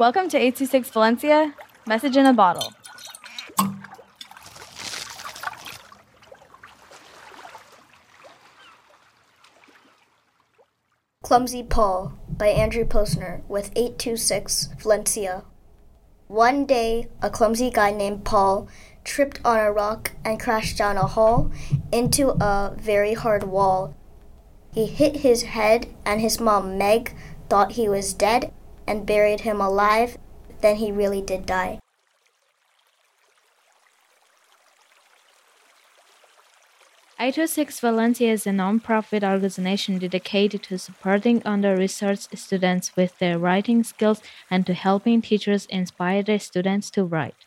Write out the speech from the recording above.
Welcome to 826 Valencia, message in a bottle. Clumsy Paul by Andrew Posner with 826 Valencia. One day, a clumsy guy named Paul tripped on a rock and crashed down a hall into a very hard wall. He hit his head, and his mom, Meg, thought he was dead and buried him alive. Then he really did die. Six Valencia is a non-profit organization dedicated to supporting under-researched students with their writing skills and to helping teachers inspire their students to write.